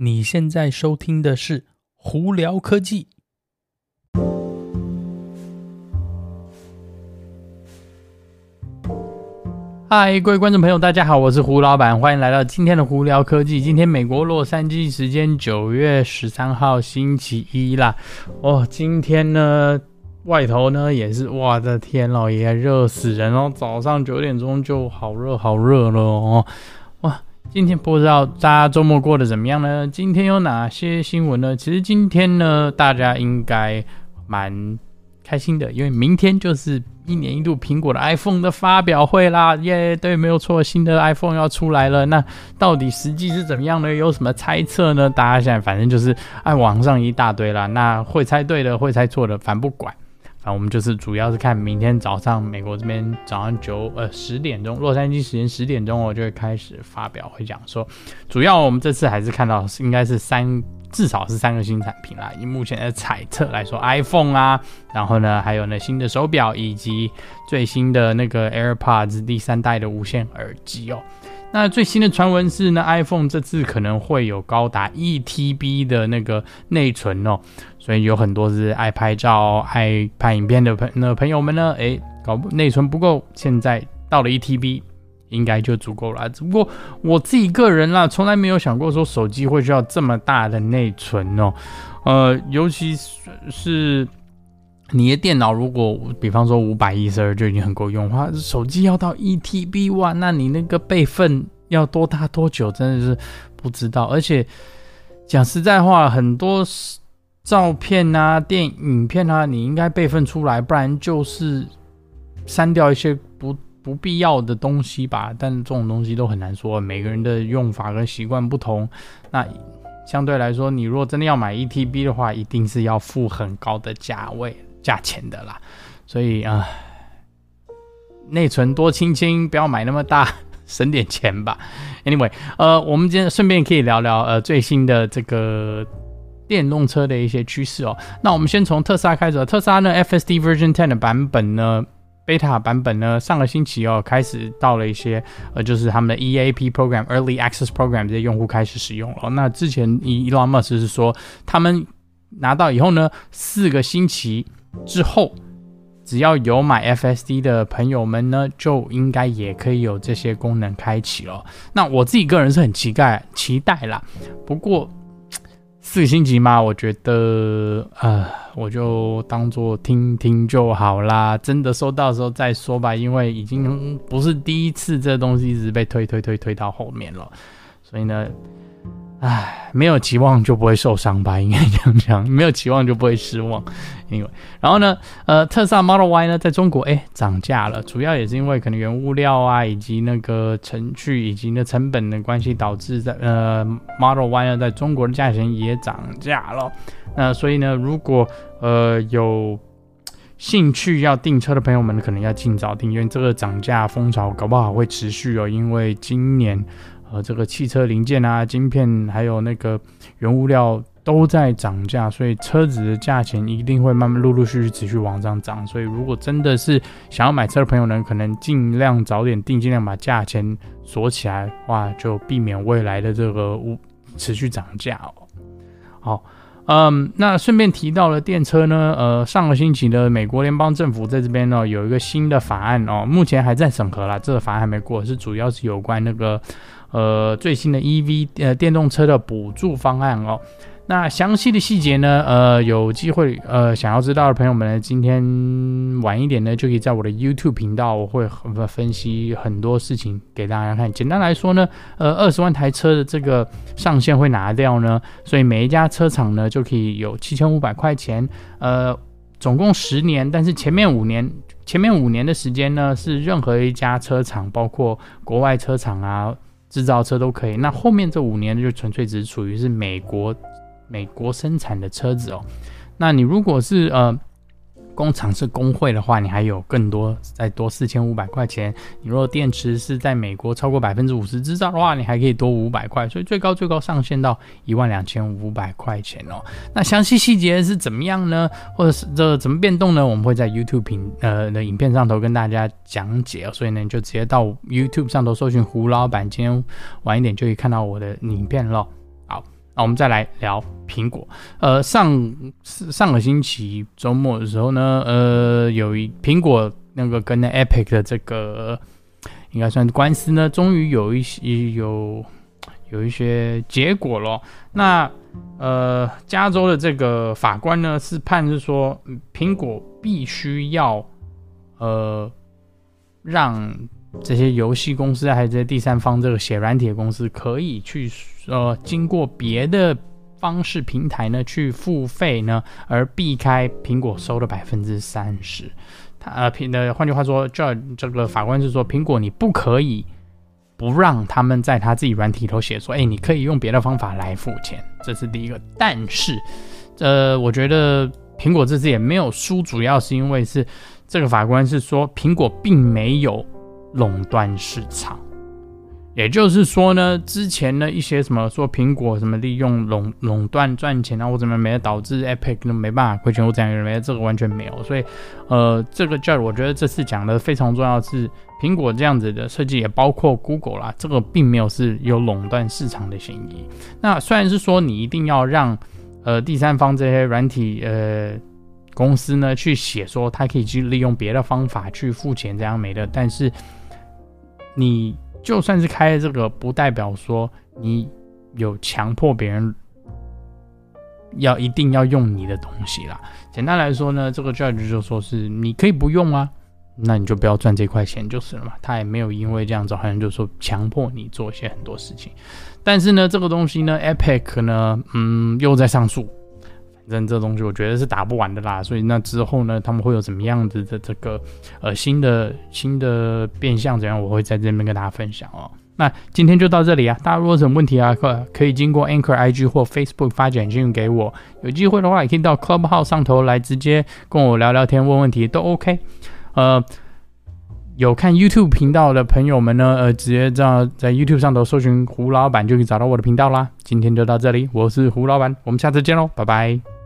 你现在收听的是胡聊科技。嗨，各位观众朋友，大家好，我是胡老板，欢迎来到今天的胡聊科技。今天美国洛杉矶时间九月十三号星期一啦。哦，今天呢，外头呢也是，哇的天老爷，热死人哦！早上九点钟就好热好热了哦。今天不知道大家周末过得怎么样呢？今天有哪些新闻呢？其实今天呢，大家应该蛮开心的，因为明天就是一年一度苹果的 iPhone 的发表会啦！耶，对，没有错，新的 iPhone 要出来了。那到底实际是怎么样呢？有什么猜测呢？大家现在反正就是按网上一大堆啦。那会猜对的，会猜错的，反正不管。啊，我们就是主要是看明天早上美国这边早上九呃十点钟，洛杉矶时间十点钟，我就会开始发表会讲说，主要我们这次还是看到应该是三至少是三个新产品啦，以目前的猜测来说，iPhone 啊，然后呢还有呢新的手表以及最新的那个 AirPods 第三代的无线耳机哦。那最新的传闻是呢，iPhone 这次可能会有高达一 TB 的那个内存哦，所以有很多是爱拍照、爱拍影片的朋那朋友们呢，诶，搞内存不够，现在到了一 TB 应该就足够了。只不过我自己个人啦，从来没有想过说手机会需要这么大的内存哦，呃，尤其是你的电脑如果比方说五百一十二就已经很够用的话，手机要到一 TB 哇，那你那个备份。要多大多久，真的是不知道。而且讲实在话，很多照片啊、电影片啊，你应该备份出来，不然就是删掉一些不不必要的东西吧。但这种东西都很难说，每个人的用法跟习惯不同。那相对来说，你如果真的要买一 TB 的话，一定是要付很高的价位、价钱的啦。所以啊，内存多清清，不要买那么大。省点钱吧。Anyway，呃，我们今天顺便可以聊聊呃最新的这个电动车的一些趋势哦。那我们先从特斯拉开始。特斯拉呢，FSD Version Ten 的版本呢，Beta 版本呢，上个星期哦开始到了一些呃，就是他们的 EAP Program、Early Access Program 这些用户开始使用了。那之前 Elon Musk 是说，他们拿到以后呢，四个星期之后。只要有买 FSD 的朋友们呢，就应该也可以有这些功能开启了。那我自己个人是很期待期待啦。不过四个星期吗，我觉得呃，我就当做听听就好啦。真的收到的时候再说吧，因为已经不是第一次这东西一直被推推推推到后面了，所以呢。唉，没有期望就不会受伤吧，应该这样讲，没有期望就不会失望。因为，然后呢，呃，特斯拉 Model Y 呢，在中国诶涨价了，主要也是因为可能原物料啊，以及那个程序以及那成本的关系，导致在呃 Model Y 呢，在中国的价钱也涨价了。那所以呢，如果呃有兴趣要订车的朋友们，可能要尽早订，因为这个涨价风潮搞不好会持续哦，因为今年。呃，这个汽车零件啊、晶片，还有那个原物料都在涨价，所以车子的价钱一定会慢慢陆陆续续持续往上涨。所以，如果真的是想要买车的朋友呢，可能尽量早点订，尽量把价钱锁起来，哇，就避免未来的这个物持续涨价哦。好，嗯，那顺便提到了电车呢，呃，上个星期的美国联邦政府在这边呢有一个新的法案哦，目前还在审核啦，这个法案还没过，是主要是有关那个。呃，最新的 EV 呃电动车的补助方案哦，那详细的细节呢，呃，有机会呃想要知道的朋友们呢，今天晚一点呢，就可以在我的 YouTube 频道，我会分析很多事情给大家看。简单来说呢，呃，二十万台车的这个上限会拿掉呢，所以每一家车厂呢就可以有七千五百块钱，呃，总共十年，但是前面五年，前面五年的时间呢，是任何一家车厂，包括国外车厂啊。制造车都可以，那后面这五年就纯粹只是属于是美国美国生产的车子哦。那你如果是呃工厂是工会的话，你还有更多再多四千五百块钱。你如果电池是在美国超过百分之五十制造的话，你还可以多五百块，所以最高最高上限到一万两千五百块钱哦。那详细细节是怎么样呢？或者是这怎么变动呢？我们会在 YouTube 频呃的影片上头跟大家讲解。所以呢，你就直接到 YouTube 上头搜寻胡老板，今天晚一点就可以看到我的影片喽。好，那我们再来聊苹果。呃，上上个星期周末的时候呢，呃，有一苹果那个跟那 Epic 的这个应该算是官司呢，终于有一些有有一些结果了。那呃，加州的这个法官呢是判是说，苹果必须要呃让。这些游戏公司还有这些第三方这个写软体的公司，可以去呃经过别的方式平台呢去付费呢，而避开苹果收的百分之三十。他呃苹的换句话说，这这个法官是说，苹果你不可以不让他们在他自己软体里头写说，哎，你可以用别的方法来付钱，这是第一个。但是，呃，我觉得苹果这次也没有输，主要是因为是这个法官是说，苹果并没有。垄断市场，也就是说呢，之前呢一些什么说苹果什么利用垄垄断赚钱啊，或怎么没导致 Epic 都没办法亏钱，我这样认为这个完全没有。所以，呃，这个 Judge 我觉得这次讲的非常重要是，苹果这样子的设计也包括 Google 啦，这个并没有是有垄断市场的嫌疑。那虽然是说你一定要让呃第三方这些软体呃公司呢去写说它可以去利用别的方法去付钱这样没的，但是。你就算是开了这个，不代表说你有强迫别人要一定要用你的东西啦。简单来说呢，这个 judge 就说是你可以不用啊，那你就不要赚这块钱就是了嘛。他也没有因为这样子，好像就说强迫你做一些很多事情。但是呢，这个东西呢，Epic 呢，嗯，又在上诉。反正这东西我觉得是打不完的啦，所以那之后呢，他们会有怎么样子的这个呃新的新的变相怎样，我会在这边跟大家分享哦。那今天就到这里啊，大家如果有什么问题啊，可可以经过 Anchor IG 或 Facebook 发简讯给我，有机会的话也可以到 Clubhouse 上头来直接跟我聊聊天、问问题都 OK。呃，有看 YouTube 频道的朋友们呢，呃，直接在在 YouTube 上头搜寻胡老板就可以找到我的频道啦。今天就到这里，我是胡老板，我们下次见喽，拜拜。